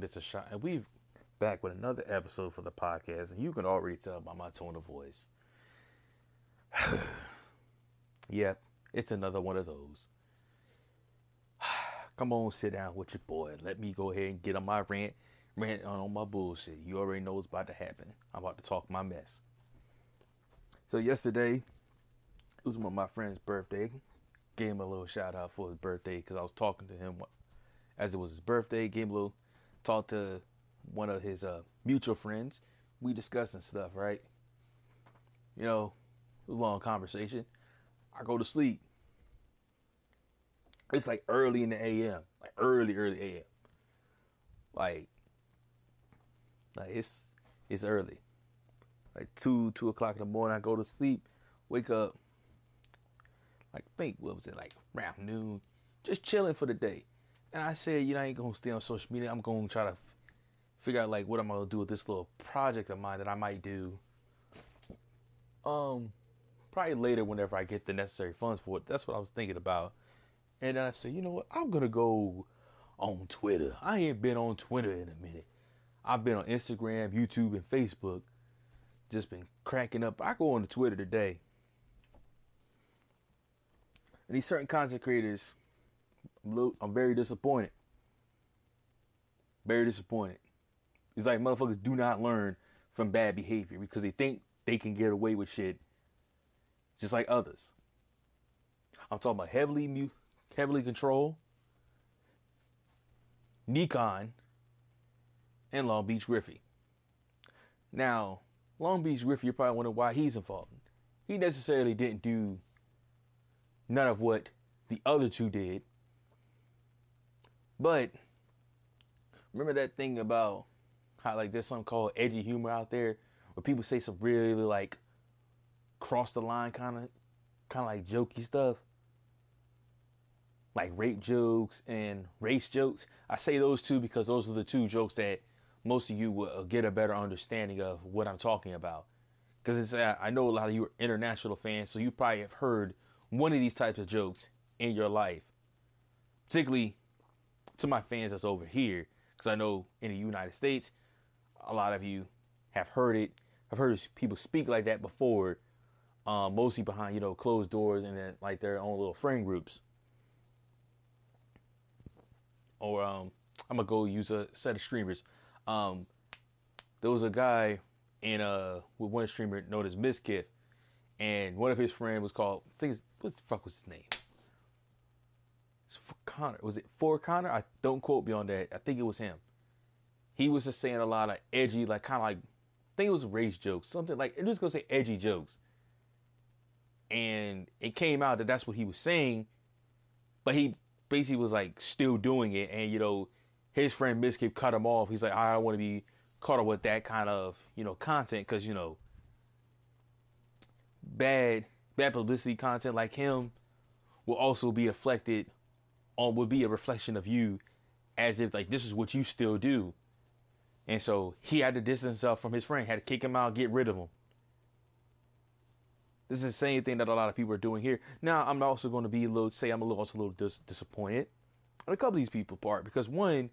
Mr. Shot, and we've back with another episode for the podcast, and you can already tell by my tone of voice. yep, it's another one of those. Come on, sit down with your boy. Let me go ahead and get on my rant, rant on my bullshit. You already know what's about to happen. I'm about to talk my mess. So yesterday, it was one of my friend's birthday. Gave him a little shout out for his birthday because I was talking to him as it was his birthday. Gave him a little talk to one of his uh, mutual friends. We discussing stuff, right? You know, it was a long conversation. I go to sleep. It's like early in the AM, like early, early AM. Like, like it's it's early. Like two, two o'clock in the morning. I go to sleep, wake up. Like think what was it like around noon, just chilling for the day. And I said, you know, I ain't gonna stay on social media. I'm gonna try to figure out like what I'm gonna do with this little project of mine that I might do. Um, probably later whenever I get the necessary funds for it. That's what I was thinking about. And then I said, you know what? I'm gonna go on Twitter. I ain't been on Twitter in a minute. I've been on Instagram, YouTube, and Facebook. Just been cracking up. I go on to Twitter today. And these certain content creators, I'm very disappointed. Very disappointed. It's like motherfuckers do not learn from bad behavior because they think they can get away with shit just like others. I'm talking about heavily mu- heavily control, Nikon, and Long Beach Griffy. Now, Long Beach Griffy, you're probably wondering why he's involved. He necessarily didn't do none of what the other two did. But remember that thing about how like there's something called edgy humor out there where people say some really like cross the line kind of kind of like jokey stuff? Like rape jokes and race jokes? I say those two because those are the two jokes that most of you will get a better understanding of what i'm talking about. Because uh, i know a lot of you are international fans so you probably have heard one of these types of jokes in your life. Particularly to my fans that's over here because i know in the united states a lot of you have heard it i've heard people speak like that before um, mostly behind you know closed doors and then like their own little friend groups. Or um, I'm gonna go use a set of streamers. Um, there was a guy in uh with one streamer known as Mizkif, and one of his friends was called I think what the fuck was his name? Connor. Was it for Connor? I don't quote me on that. I think it was him. He was just saying a lot of edgy, like kind of like I think it was race jokes, something like I'm just gonna say edgy jokes and it came out that that's what he was saying, but he basically was like still doing it, and you know, his friend Mizkif cut him off. He's like, I don't want to be caught up with that kind of you know content because you know, bad bad publicity content like him will also be affected on will be a reflection of you as if like this is what you still do. And so he had to distance himself from his friend, had to kick him out, get rid of him. This is the same thing that a lot of people are doing here. Now, I'm also going to be a little, say, I'm a little, also a little dis- disappointed on a couple of these people part because one,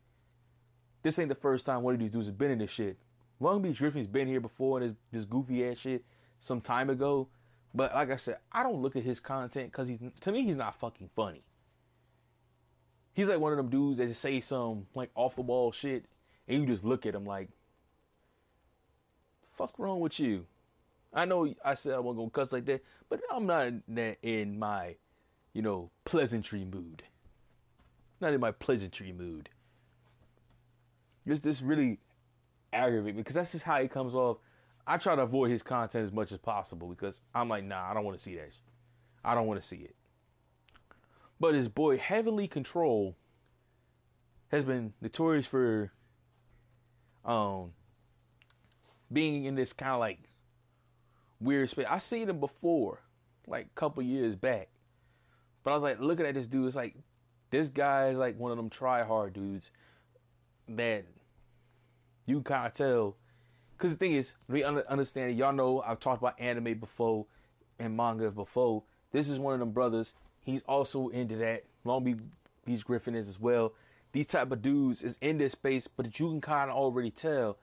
this ain't the first time one of these dudes has been in this shit. Long Beach Griffin's been here before and this, this goofy ass shit some time ago. But like I said, I don't look at his content because he's to me he's not fucking funny. He's like one of them dudes that just say some like off the wall shit, and you just look at him like, "Fuck wrong with you?" I know I said I wasn't gonna cuss like that, but I'm not in, that in my, you know, pleasantry mood. Not in my pleasantry mood. This this really aggravates me because that's just how he comes off. I try to avoid his content as much as possible because I'm like, nah, I don't want to see that. I don't want to see it. But his boy Heavenly Control has been notorious for um being in this kind of like weird space. I seen him before, like a couple years back. But I was like looking at this dude, it's like this guy is like one of them try hard dudes that you kind of tell. Because the thing is, we understand, y'all know I've talked about anime before and manga before. This is one of them brothers. He's also into that. Long Beach Griffin is as well. these type of dudes is in this space, but you can kind of already tell.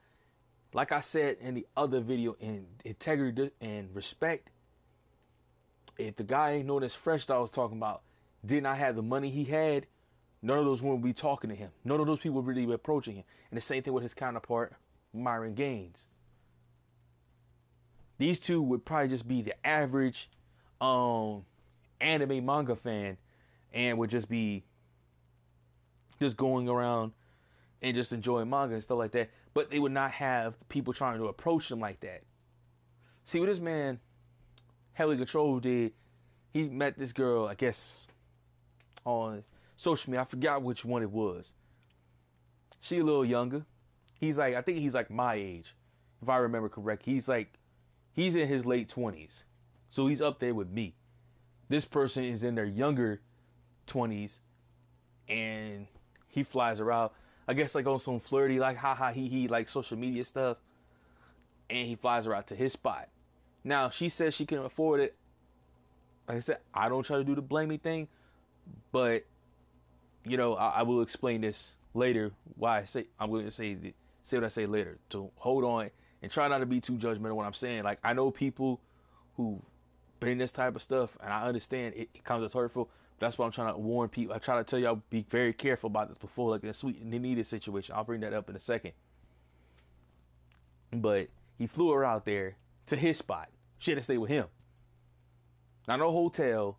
Like I said in the other video, in integrity and respect, if the guy ain't known as fresh that I was talking about did not have the money he had, none of those women would be talking to him. None of those people would really be approaching him. And the same thing with his counterpart, Myron Gaines. These two would probably just be the average um anime manga fan and would just be just going around and just enjoying manga and stuff like that. But they would not have people trying to approach them like that. See what this man Heavily Control did, he met this girl, I guess, on social media. I forgot which one it was. She a little younger. He's like, I think he's like my age, if I remember correct. He's like, he's in his late twenties, so he's up there with me. This person is in their younger twenties, and he flies around. I guess like on some flirty, like ha ha he he, like social media stuff, and he flies around to his spot. Now she says she can afford it. Like I said, I don't try to do the blaming thing, but you know I, I will explain this later. Why I say I'm going to say the, say what I say later. To hold on and try not to be too judgmental when I'm saying. Like I know people who in this type of stuff, and I understand it, it comes as hurtful. That's why I'm trying to warn people. I try to tell y'all be very careful about this before, like in a Sweet Anita situation. I'll bring that up in a second. But he flew her out there to his spot. She had to stay with him. Not a hotel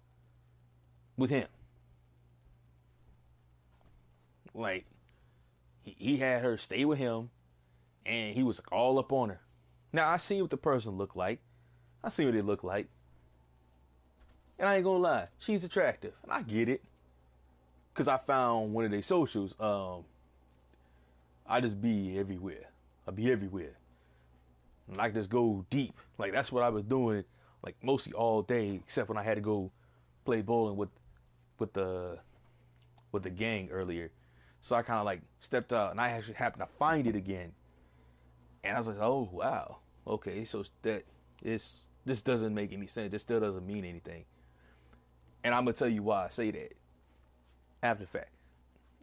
with him. Like he, he had her stay with him and he was all up on her. Now I see what the person looked like. I see what they look like. And I ain't gonna lie, she's attractive. And I get it. Cause I found one of their socials. Um I just be everywhere. I be everywhere I just go deep. Like that's what I was doing, like mostly all day, except when I had to go play bowling with with the with the gang earlier. So I kind of like stepped out, and I actually happened to find it again. And I was like, oh wow, okay, so that is this doesn't make any sense. This still doesn't mean anything. And I'm gonna tell you why I say that after the fact.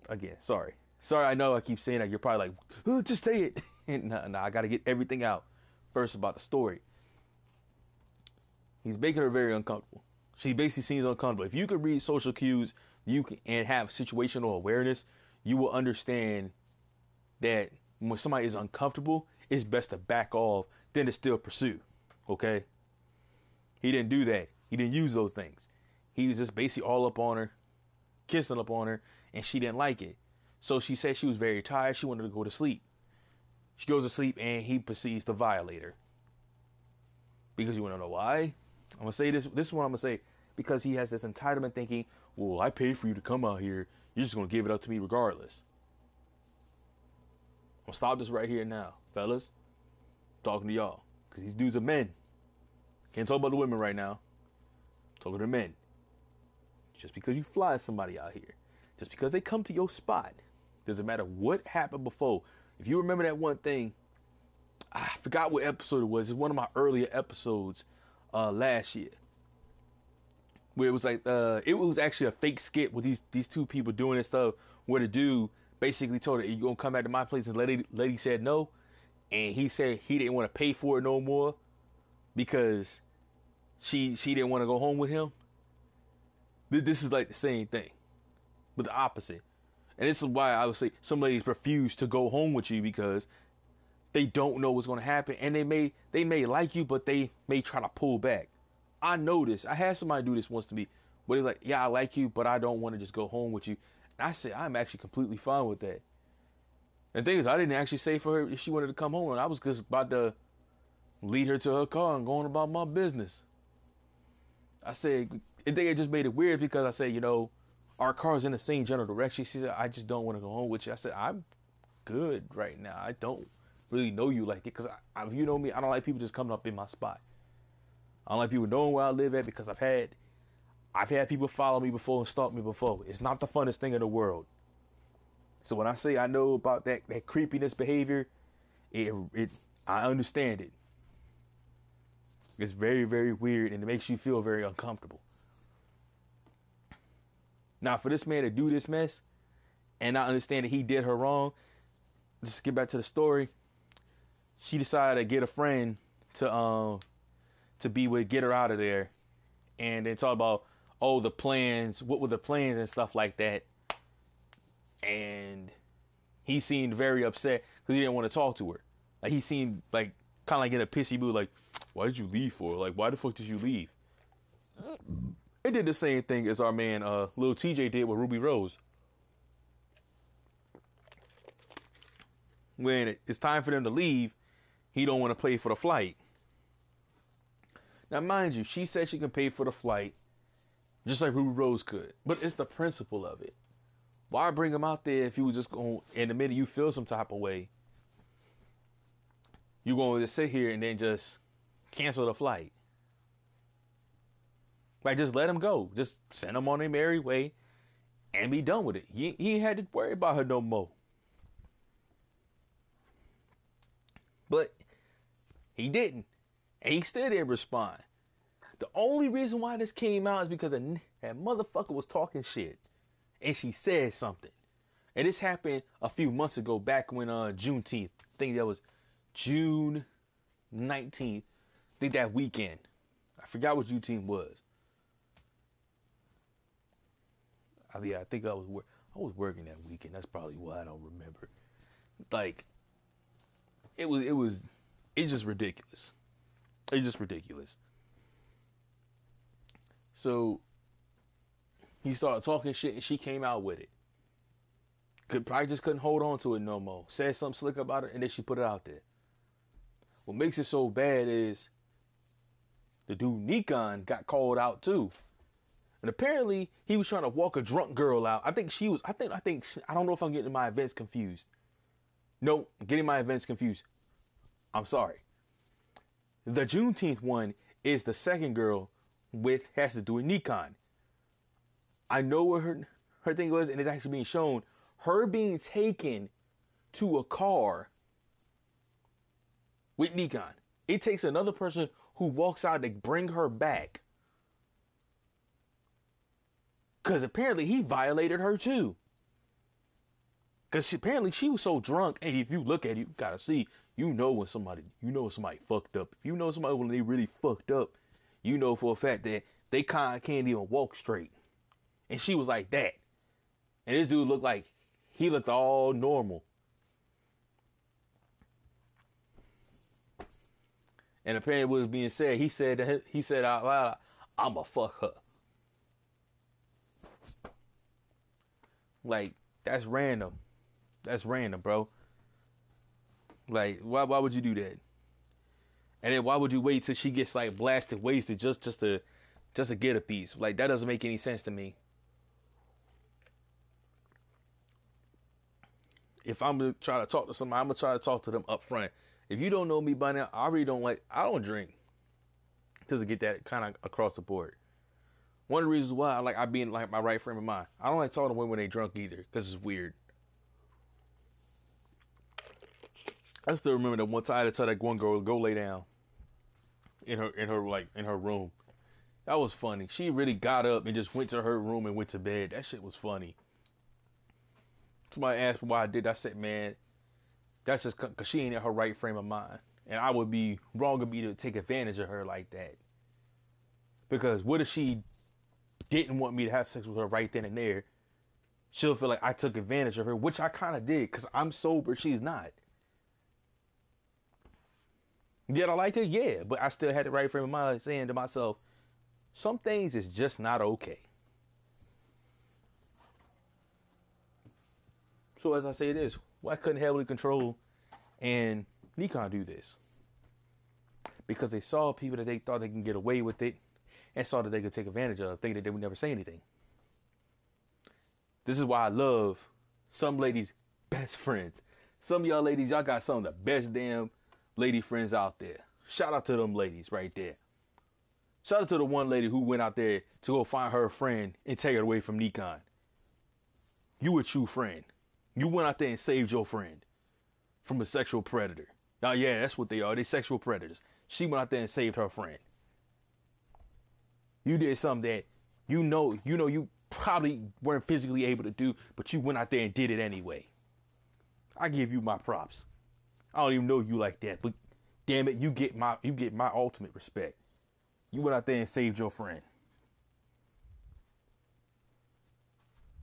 Again, sorry. Sorry, I know I keep saying that. You're probably like, oh, just say it. no, no, I got to get everything out first about the story. He's making her very uncomfortable. She basically seems uncomfortable. If you could read social cues, you can and have situational awareness, you will understand that when somebody is uncomfortable, it's best to back off than to still pursue. Okay? He didn't do that. He didn't use those things. He was just basically all up on her, kissing up on her, and she didn't like it. So she said she was very tired. She wanted to go to sleep. She goes to sleep and he proceeds to violate her. Because you want to know why? I'm to say this. This is what I'm to say. Because he has this entitlement thinking, well, I paid for you to come out here. You're just to give it up to me regardless. I'm to stop this right here now, fellas. I'm talking to y'all. Because these dudes are men. Can't talk about the women right now. I'm talking to men. Just because you fly somebody out here, just because they come to your spot, doesn't matter what happened before. If you remember that one thing, I forgot what episode it was. It's one of my earlier episodes uh, last year. Where it was like uh, it was actually a fake skit with these these two people doing this stuff where the dude basically told her, You gonna come back to my place and lady lady said no. And he said he didn't want to pay for it no more because she she didn't want to go home with him. This is like the same thing, but the opposite. And this is why I would say some ladies refuse to go home with you because they don't know what's going to happen and they may they may like you but they may try to pull back. I know this. I had somebody do this once to me. But he's like, "Yeah, I like you, but I don't want to just go home with you." And I said, "I'm actually completely fine with that." And the thing is, I didn't actually say for her if she wanted to come home, and I was just about to lead her to her car and going about my business. I said, I think just made it weird because I said, you know, our car's in the same general direction. She said, I just don't want to go home with you. I said, I'm good right now. I don't really know you like it because if you know me, I don't like people just coming up in my spot. I don't like people knowing where I live at because I've had I've had people follow me before and stalk me before. It's not the funnest thing in the world. So when I say I know about that that creepiness behavior, it it I understand it. It's very very weird and it makes you feel very uncomfortable. Now, for this man to do this mess, and not understand that he did her wrong. Just get back to the story. She decided to get a friend to um to be with, get her out of there, and then talk about oh the plans, what were the plans and stuff like that. And he seemed very upset because he didn't want to talk to her. Like he seemed like kind of like in a pissy mood. Like, why did you leave for? Like, why the fuck did you leave? It did the same thing as our man uh Lil TJ did with Ruby Rose. When it's time for them to leave, he don't want to pay for the flight. Now, mind you, she said she can pay for the flight, just like Ruby Rose could. But it's the principle of it. Why bring him out there if you were just going in the minute you feel some type of way? You're going to just sit here and then just cancel the flight. Like, just let him go. Just send him on a merry way and be done with it. He, he had to worry about her no more. But he didn't. And he still didn't respond. The only reason why this came out is because that motherfucker was talking shit. And she said something. And this happened a few months ago, back when uh Juneteenth. I think that was June 19th. I think that weekend. I forgot what U team was. I, yeah, I think I was wor- I was working that weekend. That's probably why I don't remember. Like, it was it was it's just ridiculous. It's just ridiculous. So he started talking shit and she came out with it. Could probably just couldn't hold on to it no more. Said something slick about it and then she put it out there. What makes it so bad is the dude Nikon got called out too. And apparently he was trying to walk a drunk girl out. I think she was I think I think I don't know if I'm getting my events confused. No, getting my events confused. I'm sorry. The Juneteenth one is the second girl with has to do with Nikon. I know what her her thing was, and it's actually being shown. Her being taken to a car with Nikon. It takes another person who walks out to bring her back. Because apparently he violated her too. Because apparently she was so drunk. And if you look at it, you gotta see, you know when somebody, you know when somebody fucked up. If you know somebody when they really fucked up, you know for a fact that they kind of can't even walk straight. And she was like that. And this dude looked like he looked all normal. And apparently, what was being said, he said he said out loud, "I'ma fuck her." Like that's random. That's random, bro. Like, why why would you do that? And then why would you wait till she gets like blasted, wasted just just to just to get a piece? Like that doesn't make any sense to me. If I'm gonna try to talk to somebody, I'm gonna try to talk to them up front. If you don't know me by now, I really don't like. I don't drink because to get that kind of across the board. One of the reasons why I like I be in like my right frame of mind. I don't like talking to women when they drunk either because it's weird. I still remember that one time I had to tell that one girl go lay down in her in her like in her room. That was funny. She really got up and just went to her room and went to bed. That shit was funny. Somebody asked why I did. I said, man, that's just because she ain't in her right frame of mind, and I would be wrong of me to take advantage of her like that. Because what if she didn't want me to have sex with her right then and there? She'll feel like I took advantage of her, which I kind of did, because I'm sober. She's not. Did I like her? Yeah, but I still had the right frame of mind, saying to myself, some things is just not okay. So as I say this, why couldn't heavily control and Nikon do this? Because they saw people that they thought they can get away with it and saw that they could take advantage of, thinking that they would never say anything. This is why I love some ladies' best friends. Some y'all ladies, y'all got some of the best damn lady friends out there. Shout out to them ladies right there. Shout out to the one lady who went out there to go find her friend and take it away from Nikon. You a true friend. You went out there and saved your friend from a sexual predator. Oh yeah, that's what they are. They sexual predators. She went out there and saved her friend. You did something that you know, you know, you probably weren't physically able to do, but you went out there and did it anyway. I give you my props. I don't even know you like that, but damn it, you get my you get my ultimate respect. You went out there and saved your friend.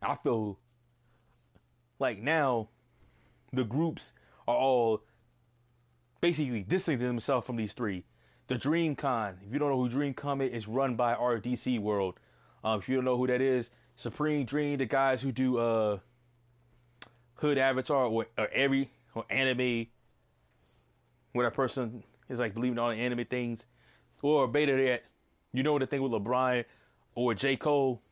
I feel like now the groups are all basically distancing themselves from these three. The Dream Con, if you don't know who DreamCon is, is run by RDC World. Um, if you don't know who that is, Supreme Dream, the guys who do uh Hood Avatar or, or every or anime, when a person is like believing all the anime things, or beta that, you know the thing with LeBron or J Cole,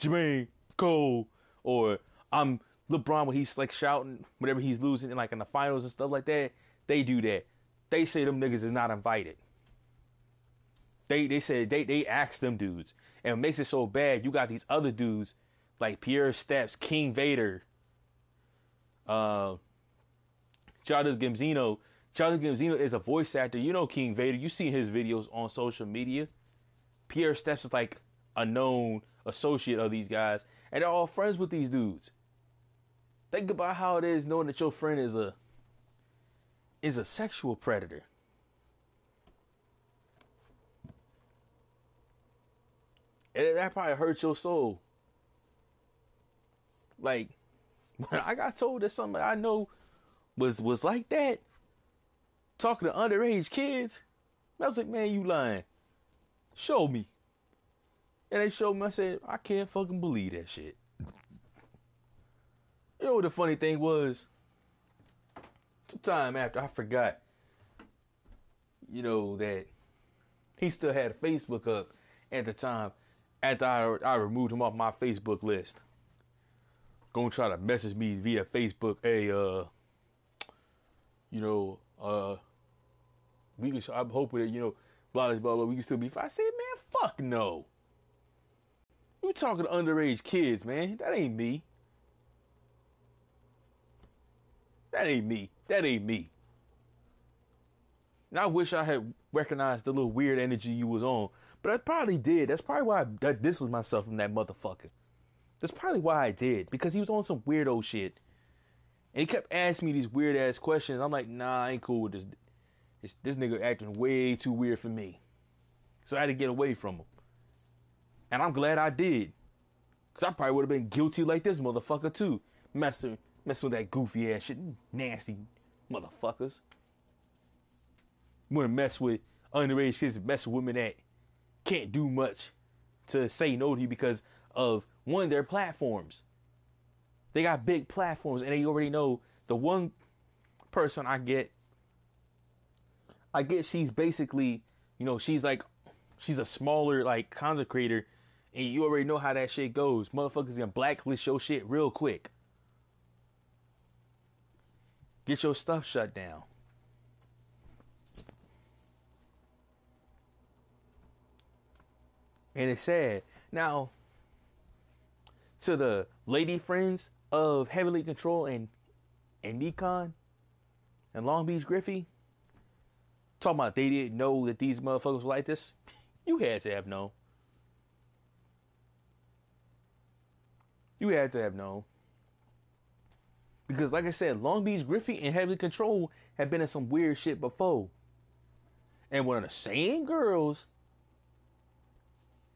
Jermaine Cole, or I'm LeBron when he's like shouting whenever he's losing in like in the finals and stuff like that. They do that. They say them niggas is not invited. They they said they they asked them dudes, and it makes it so bad. You got these other dudes like Pierre Steps, King Vader, uh, Childish Gambino. Childish Gambino is a voice actor. You know King Vader. You see his videos on social media. Pierre Steps is like a known associate of these guys, and they're all friends with these dudes. Think about how it is knowing that your friend is a is a sexual predator. And that probably hurts your soul. Like when I got told that somebody I know was was like that, talking to underage kids, I was like, man, you lying. Show me. And they showed me, I said, I can't fucking believe that shit. You know what the funny thing was? Time after I forgot, you know, that he still had Facebook up at the time after I, I removed him off my Facebook list. Gonna try to message me via Facebook, hey, uh, you know, uh, we can, I'm hoping that, you know, blah, blah, blah, we can still be fine. I said, man, fuck no. You talking to underage kids, man. That ain't me. That ain't me. That ain't me. And I wish I had recognized the little weird energy you was on, but I probably did. That's probably why I distanced myself from that motherfucker. That's probably why I did because he was on some weirdo shit, and he kept asking me these weird ass questions. I'm like, nah, I ain't cool with this. This, this nigga acting way too weird for me, so I had to get away from him. And I'm glad I did, cause I probably would have been guilty like this motherfucker too, messing messing with that goofy ass shit, nasty motherfuckers. Want to mess with underage kids, mess with women that can't do much to say no to you because of one of their platforms. They got big platforms, and they already know the one person I get. I get she's basically, you know, she's like, she's a smaller like content creator, and you already know how that shit goes. Motherfuckers gonna blacklist your shit real quick. Get your stuff shut down. And it's sad. Now, to the lady friends of Heavenly Control and and Nikon and Long Beach Griffy, talking about they didn't know that these motherfuckers were like this. You had to have known. You had to have known. Because, like I said, Long Beach Griffy and Heavily Control have been in some weird shit before. And one of the same girls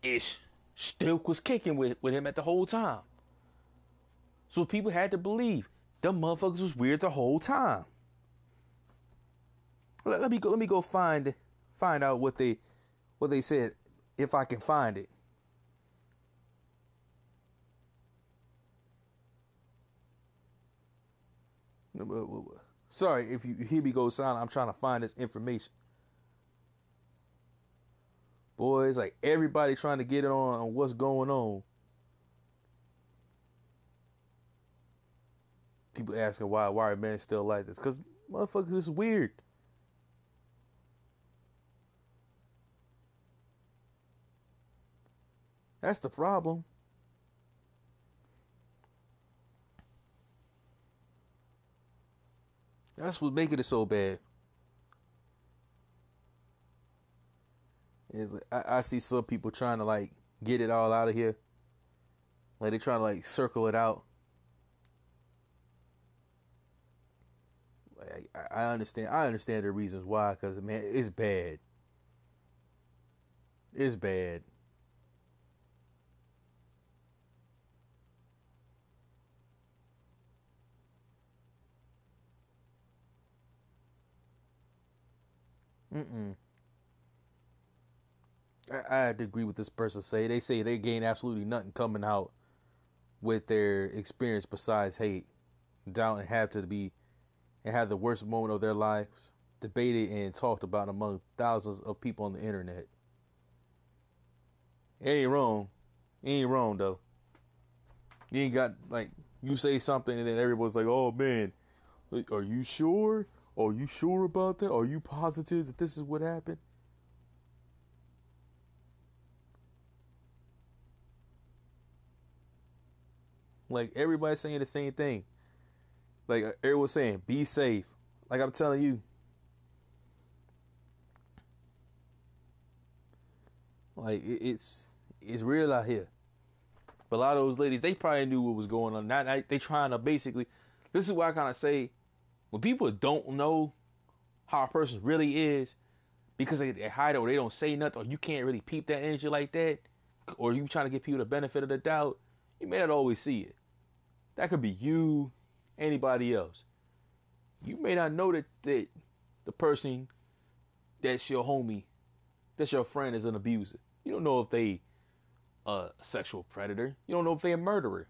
is still was kicking with, with him at the whole time. So people had to believe them motherfuckers was weird the whole time. Let, let me go. Let me go find find out what they what they said if I can find it. Sorry if you hear me go silent. I'm trying to find this information. Boys, like everybody trying to get it on, on what's going on. People asking why why are men still like this? Cause motherfuckers is weird. That's the problem. That's what making it so bad. Is I, I see some people trying to like get it all out of here. Like they try to like circle it out. Like I, I understand. I understand the reasons why. Cause man, it's bad. It's bad. Mm-mm. I, I agree with this person. Say they say they gain absolutely nothing coming out with their experience besides hate, doubt, and have to be and have the worst moment of their lives debated and talked about among thousands of people on the internet. Ain't wrong. Ain't wrong though. You ain't got like you say something and then everybody's like, "Oh man, are you sure? Are you sure about that? Are you positive that this is what happened?" Like everybody's saying the same thing. Like uh, everyone's saying, be safe. Like I'm telling you. Like it's it's real out here. But a lot of those ladies, they probably knew what was going on. Not they trying to basically. This is why I kind of say, when people don't know how a person really is, because they, they hide it or they don't say nothing, or you can't really peep that energy like that, or you trying to give people the benefit of the doubt, you may not always see it. That could be you, anybody else. You may not know that, that the person that's your homie, that's your friend is an abuser. You don't know if they a sexual predator. You don't know if they're a murderer.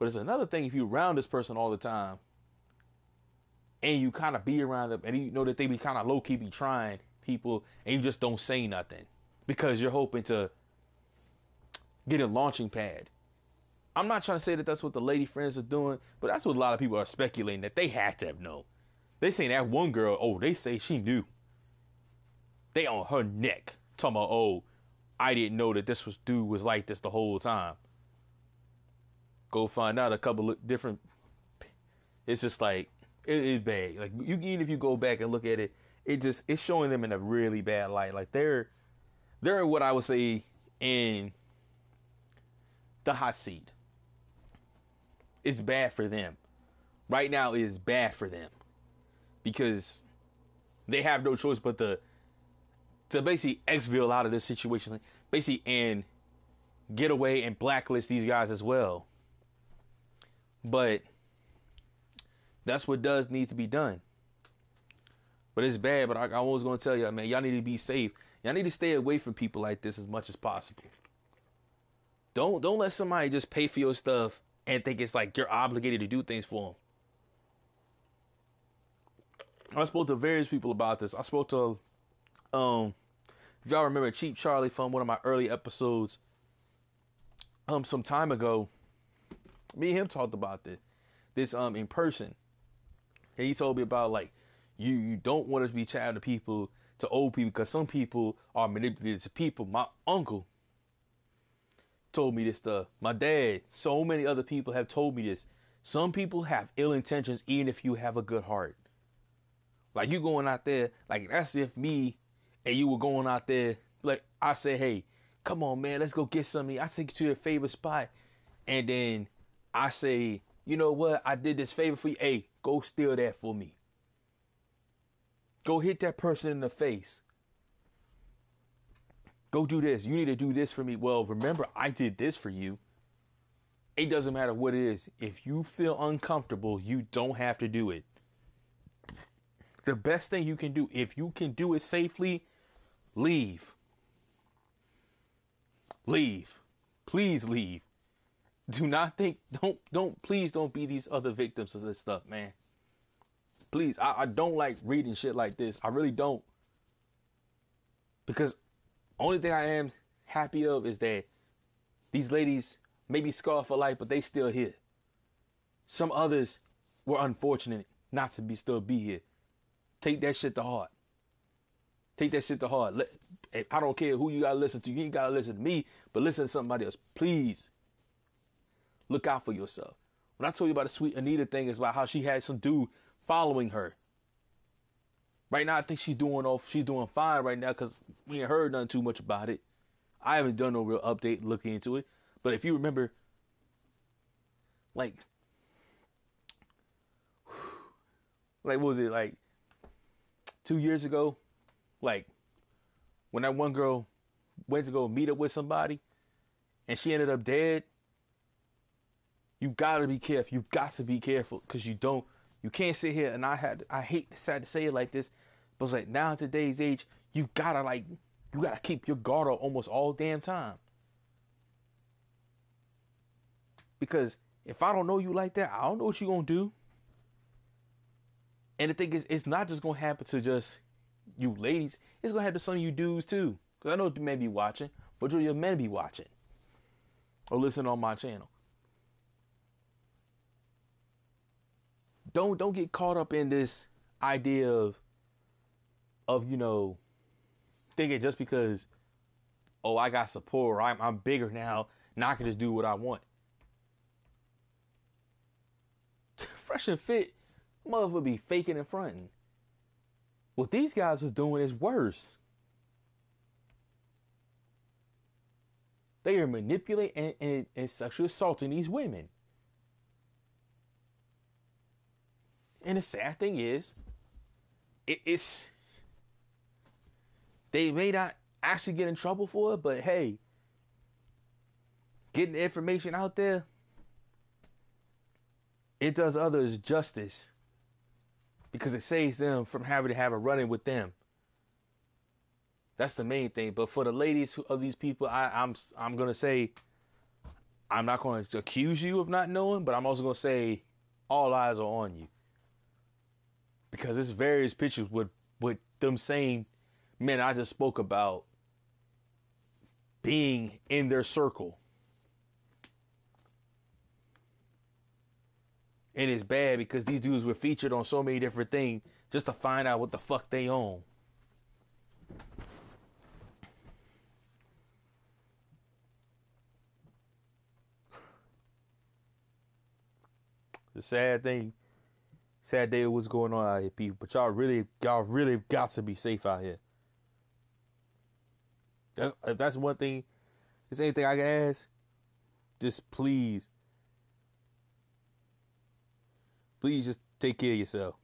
But it's another thing if you're around this person all the time and you kind of be around them and you know that they be kind of low key be trying people and you just don't say nothing because you're hoping to get a launching pad. I'm not trying to say that that's what the lady friends are doing, but that's what a lot of people are speculating that they had to have known. They say that one girl, oh, they say she knew. They on her neck talking about, oh, I didn't know that this was dude was like this the whole time. Go find out a couple of different. It's just like it is bad. Like you, even if you go back and look at it, it just it's showing them in a really bad light. Like they're they're what I would say in the hot seat it's bad for them. Right now it is bad for them because they have no choice but to to basically exfil out of this situation, basically, and get away and blacklist these guys as well. But that's what does need to be done. But it's bad. But I, I was going to tell y'all, man, y'all need to be safe. Y'all need to stay away from people like this as much as possible. Don't don't let somebody just pay for your stuff and think it's like you're obligated to do things for them. I spoke to various people about this. I spoke to, um, if y'all remember Cheap Charlie from one of my early episodes, um, some time ago. Me and him talked about this, this um in person, and he told me about like you you don't want to be chatting to people to old people because some people are manipulated to people. My uncle told me this stuff. My dad, so many other people have told me this. Some people have ill intentions even if you have a good heart. Like you going out there, like that's if me and you were going out there, like I say, hey, come on man, let's go get something. I take you to your favorite spot. And then I say, you know what, I did this favor for you. Hey, go steal that for me. Go hit that person in the face. Go do this. You need to do this for me. Well, remember, I did this for you. It doesn't matter what it is. If you feel uncomfortable, you don't have to do it. The best thing you can do, if you can do it safely, leave. Leave. Please leave. Do not think, don't, don't, please don't be these other victims of this stuff, man. Please, I, I don't like reading shit like this. I really don't. Because only thing I am happy of is that these ladies may be scarred for life, but they still here. Some others were unfortunate not to be still be here. Take that shit to heart. Take that shit to heart. Let, I don't care who you gotta listen to. You gotta listen to me, but listen to somebody else. Please look out for yourself. When I told you about the sweet Anita thing, is about how she had some dude following her Right now, I think she's doing off. She's doing fine right now because we ain't heard nothing too much about it. I haven't done no real update looking into it. But if you remember, like, like what was it like two years ago? Like when that one girl went to go meet up with somebody and she ended up dead. You gotta be careful. You got to be careful because you don't. You can't sit here and I had. I hate sad to say it like this, but it's like now in today's age, you gotta like, you gotta keep your guard up almost all damn time. Because if I don't know you like that, I don't know what you're gonna do. And the thing is, it's not just gonna happen to just you ladies. It's gonna happen to some of you dudes too. Cause I know you may be watching, but your men be watching or listen on my channel. Don't don't get caught up in this idea of of you know thinking just because oh I got support or I'm I'm bigger now, now I can just do what I want. Fresh and fit, motherfucker be faking and fronting. What these guys was doing is worse. They are manipulating and, and, and sexually assaulting these women. And the sad thing is, it, it's they may not actually get in trouble for it, but hey, getting the information out there, it does others justice because it saves them from having to have a running with them. That's the main thing. But for the ladies of these people, I, I'm I'm gonna say I'm not to accuse you of not knowing, but I'm also gonna say all eyes are on you because it's various pictures with with them saying, "Man, I just spoke about being in their circle." And it's bad because these dudes were featured on so many different things just to find out what the fuck they own. The sad thing, sad day what's going on out here, people. But y'all really, y'all really got to be safe out here. That's if that's one thing. Is anything I can ask? Just please, please, just take care of yourself.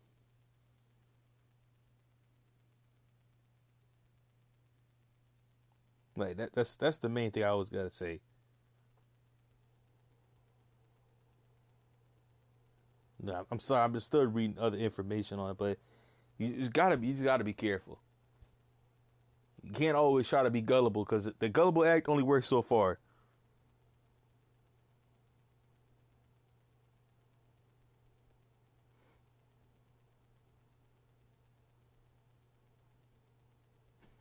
Like that. That's that's the main thing I always gotta say. I'm sorry. I'm just still reading other information on it, but you, you gotta be, you just gotta be careful. You can't always try to be gullible because the gullible act only works so far.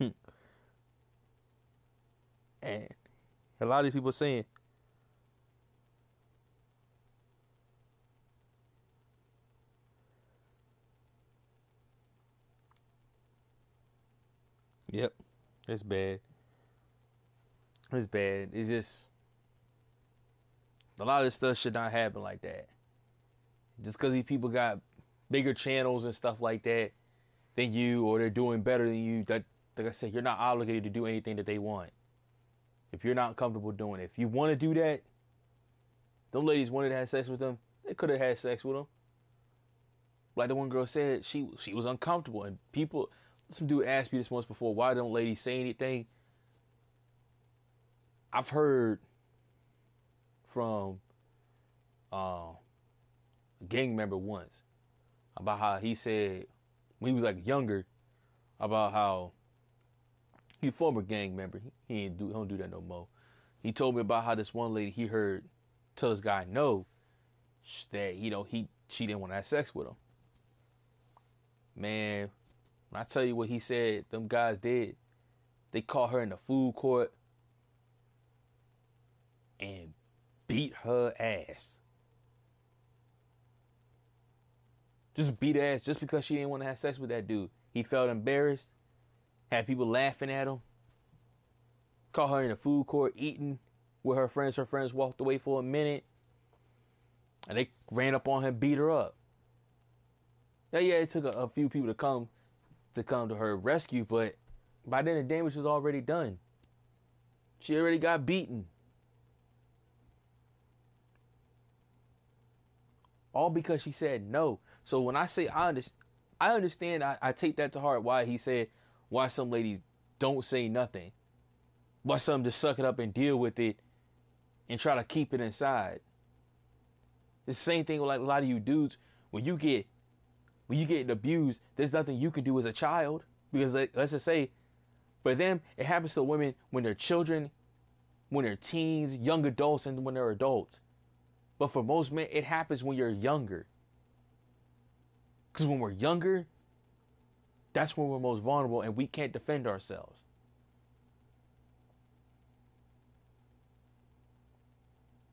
and a lot of these people saying Yep. It's bad. It's bad. It's just a lot of this stuff should not happen like that. Just because these people got bigger channels and stuff like that than you, or they're doing better than you, that like I said, you're not obligated to do anything that they want. If you're not comfortable doing it, if you want to do that, those ladies wanted to have sex with them, they could have had sex with them. Like the one girl said, she she was uncomfortable, and people some dude asked me this once before. Why don't ladies say anything? I've heard from uh, a gang member once about how he said when he was like younger about how he former gang member he ain't do he don't do that no more. He told me about how this one lady he heard tell this guy no that you know he she didn't want to have sex with him. Man, when I tell you what he said, them guys did. They caught her in the food court and beat her ass. Just beat ass just because she didn't want to have sex with that dude. He felt embarrassed, had people laughing at him. Caught her in the food court eating with her friends. Her friends walked away for a minute. And they ran up on her, beat her up. Yeah, yeah, it took a, a few people to come to come to her rescue, but by then the damage was already done. She already got beaten. All because she said no. So when I say I understand, I understand. I, I take that to heart. Why he said, why some ladies don't say nothing, why some just suck it up and deal with it, and try to keep it inside. It's the same thing with like a lot of you dudes. When you get when you get abused, there's nothing you can do as a child because let's just say, for them it happens to women when they're children, when they're teens, young adults, and when they're adults. But for most men, it happens when you're younger. Because when we're younger, that's when we're most vulnerable and we can't defend ourselves.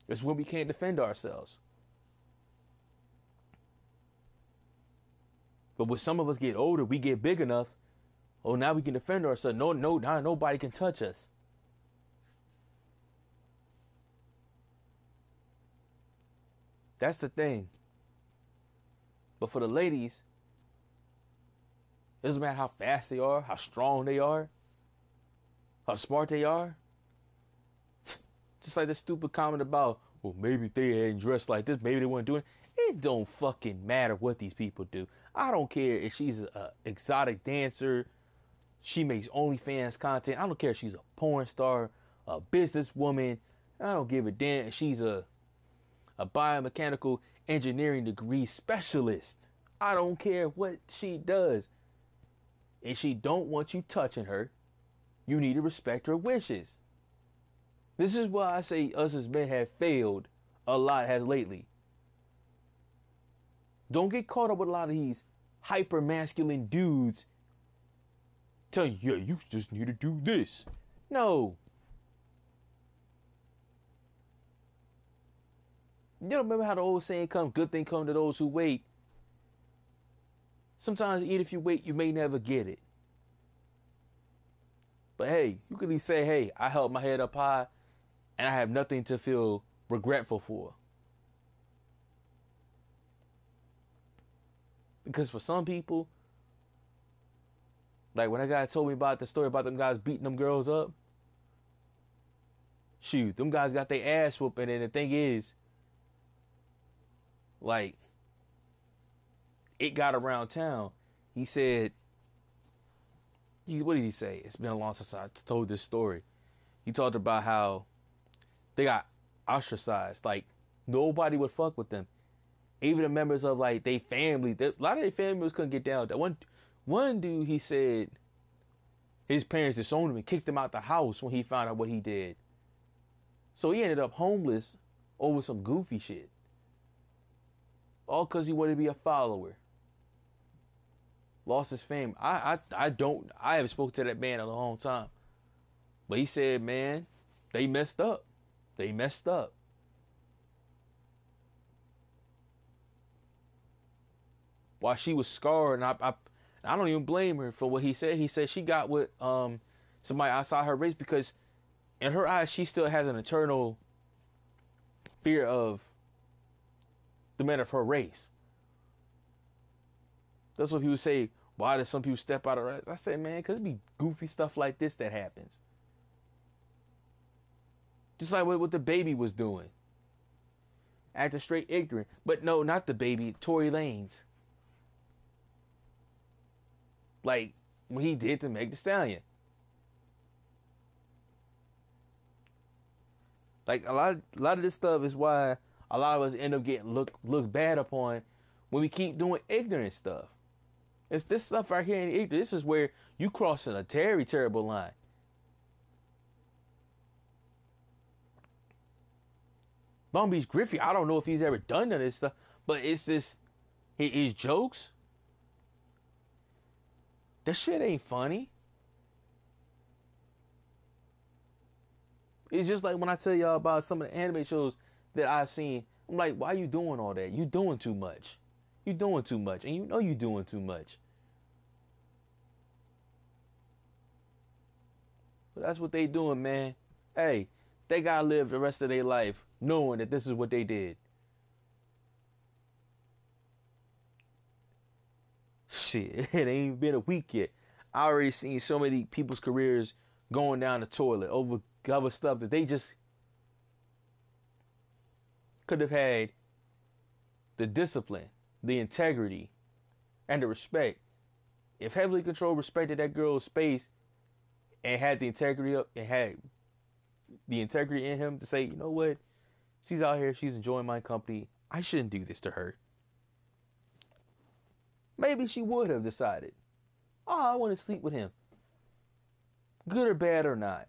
It's when we can't defend ourselves. But when some of us get older, we get big enough. Oh, now we can defend ourselves. No, no, now nobody can touch us. That's the thing. But for the ladies, it doesn't matter how fast they are, how strong they are, how smart they are. Just like the stupid comment about, well, maybe they ain't dressed like this, maybe they weren't doing it. It don't fucking matter what these people do. I don't care if she's an exotic dancer, she makes OnlyFans content. I don't care if she's a porn star, a businesswoman. I don't give a damn if she's a a biomechanical engineering degree specialist. I don't care what she does. If she don't want you touching her, you need to respect her wishes. This is why I say us as men have failed a lot has lately. Don't get caught up with a lot of these hyper masculine dudes telling you, yeah, you just need to do this. No. You don't remember how the old saying comes, good thing come to those who wait. Sometimes even if you wait, you may never get it. But hey, you can at least say, hey, I held my head up high and I have nothing to feel regretful for. Because for some people, like when that guy told me about the story about them guys beating them girls up, shoot, them guys got their ass whooping, and the thing is, like, it got around town. He said, he, what did he say? It's been a long since I told this story. He talked about how they got ostracized. Like nobody would fuck with them. Even the members of like they family, a lot of their family members couldn't get down. That one, one dude, he said his parents disowned him and kicked him out the house when he found out what he did. So he ended up homeless over some goofy shit. All because he wanted to be a follower. Lost his fame. I, I I don't I haven't spoken to that man in a long time. But he said, man, they messed up. They messed up. While she was scarred, and I, I, I don't even blame her for what he said. He said she got with um somebody outside her race because in her eyes she still has an eternal fear of the men of her race. That's what people say. Why do some people step out of race? I say, man, because it be goofy stuff like this that happens. Just like what, what the baby was doing. Acting straight ignorant. But no, not the baby, Tory Lanez. Like what he did to Meg the Stallion. Like a lot, a lot of this stuff is why a lot of us end up getting look look bad upon when we keep doing ignorant stuff. It's this stuff right here in ignorant. This is where you crossing a very terrible line. Long Beach Griffy, I don't know if he's ever done none of this stuff, but it's just his jokes. That shit ain't funny. It's just like when I tell y'all about some of the anime shows that I've seen. I'm like, why are you doing all that? You doing too much. You doing too much, and you know you doing too much. But that's what they doing, man. Hey, they gotta live the rest of their life knowing that this is what they did. Shit, it ain't been a week yet. I already seen so many people's careers going down the toilet over other stuff that they just could have had the discipline, the integrity, and the respect. If heavily controlled respected that girl's space and had the integrity up and had the integrity in him to say, you know what, she's out here, she's enjoying my company. I shouldn't do this to her. Maybe she would have decided, oh, I want to sleep with him. Good or bad or not.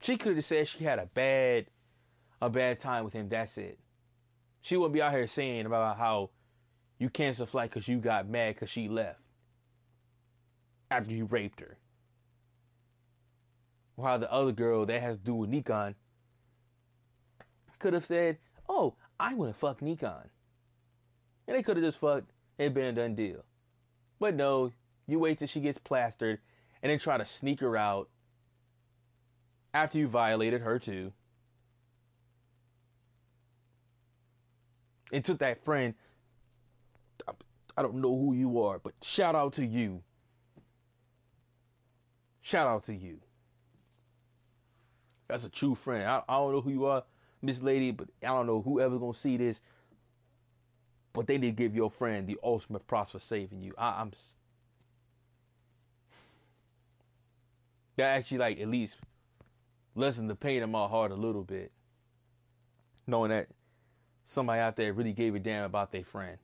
She could have said she had a bad a bad time with him. That's it. She wouldn't be out here saying about how you canceled flight because you got mad because she left after you raped her. While the other girl that has to do with Nikon could have said, "Oh, I want to fuck Nikon," and they could have just fucked and been a done deal. But no, you wait till she gets plastered and then try to sneak her out after you violated her too. And took that friend. I don't know who you are, but shout out to you. Shout out to you. That's a true friend. I, I don't know who you are, Miss Lady, but I don't know whoever's gonna see this. But they did give your friend the ultimate props for saving you. I, I'm. That actually, like, at least lessen the pain in my heart a little bit. Knowing that somebody out there really gave a damn about their friend.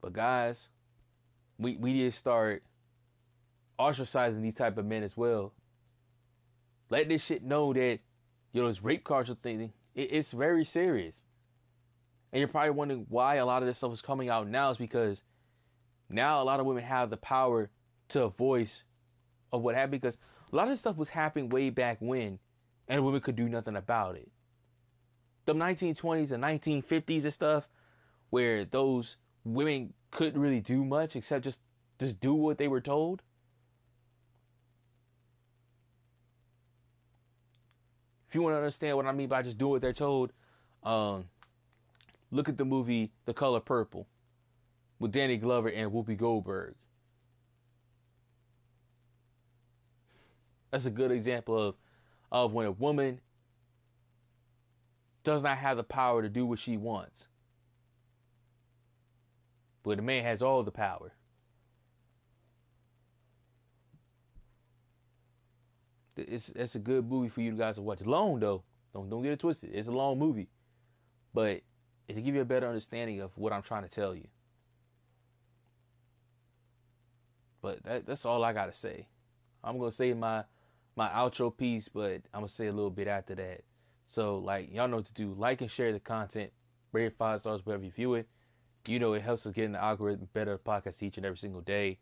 But guys, we we need to start ostracizing these type of men as well. Let this shit know that you know this rape culture thing. It, it's very serious. And you're probably wondering why a lot of this stuff is coming out now is because now a lot of women have the power to voice of what happened because a lot of stuff was happening way back when, and women could do nothing about it. The 1920s and 1950s and stuff, where those women couldn't really do much except just just do what they were told. If you want to understand what I mean by just do what they're told, um, look at the movie The Color Purple with Danny Glover and Whoopi Goldberg. That's a good example of of when a woman does not have the power to do what she wants. But a man has all the power. It's it's a good movie for you guys to watch. Long though. Don't don't get it twisted. It's a long movie. But it'll give you a better understanding of what I'm trying to tell you. But that, that's all I gotta say. I'm gonna say my my outro piece, but I'm gonna say a little bit after that. So like y'all know what to do. Like and share the content. Rate five stars wherever you view it. You know it helps us get in the algorithm better podcast each and every single day.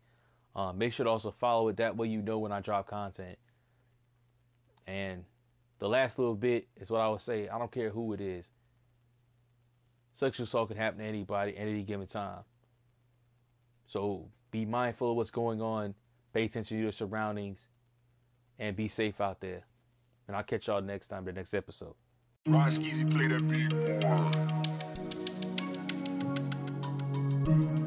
Um, make sure to also follow it. That way you know when I drop content. And the last little bit is what I would say. I don't care who it is. Sexual assault can happen to anybody at any given time. So be mindful of what's going on. Pay attention to your surroundings and be safe out there. And I'll catch y'all next time, the next episode. Skeazy play that beat, boy.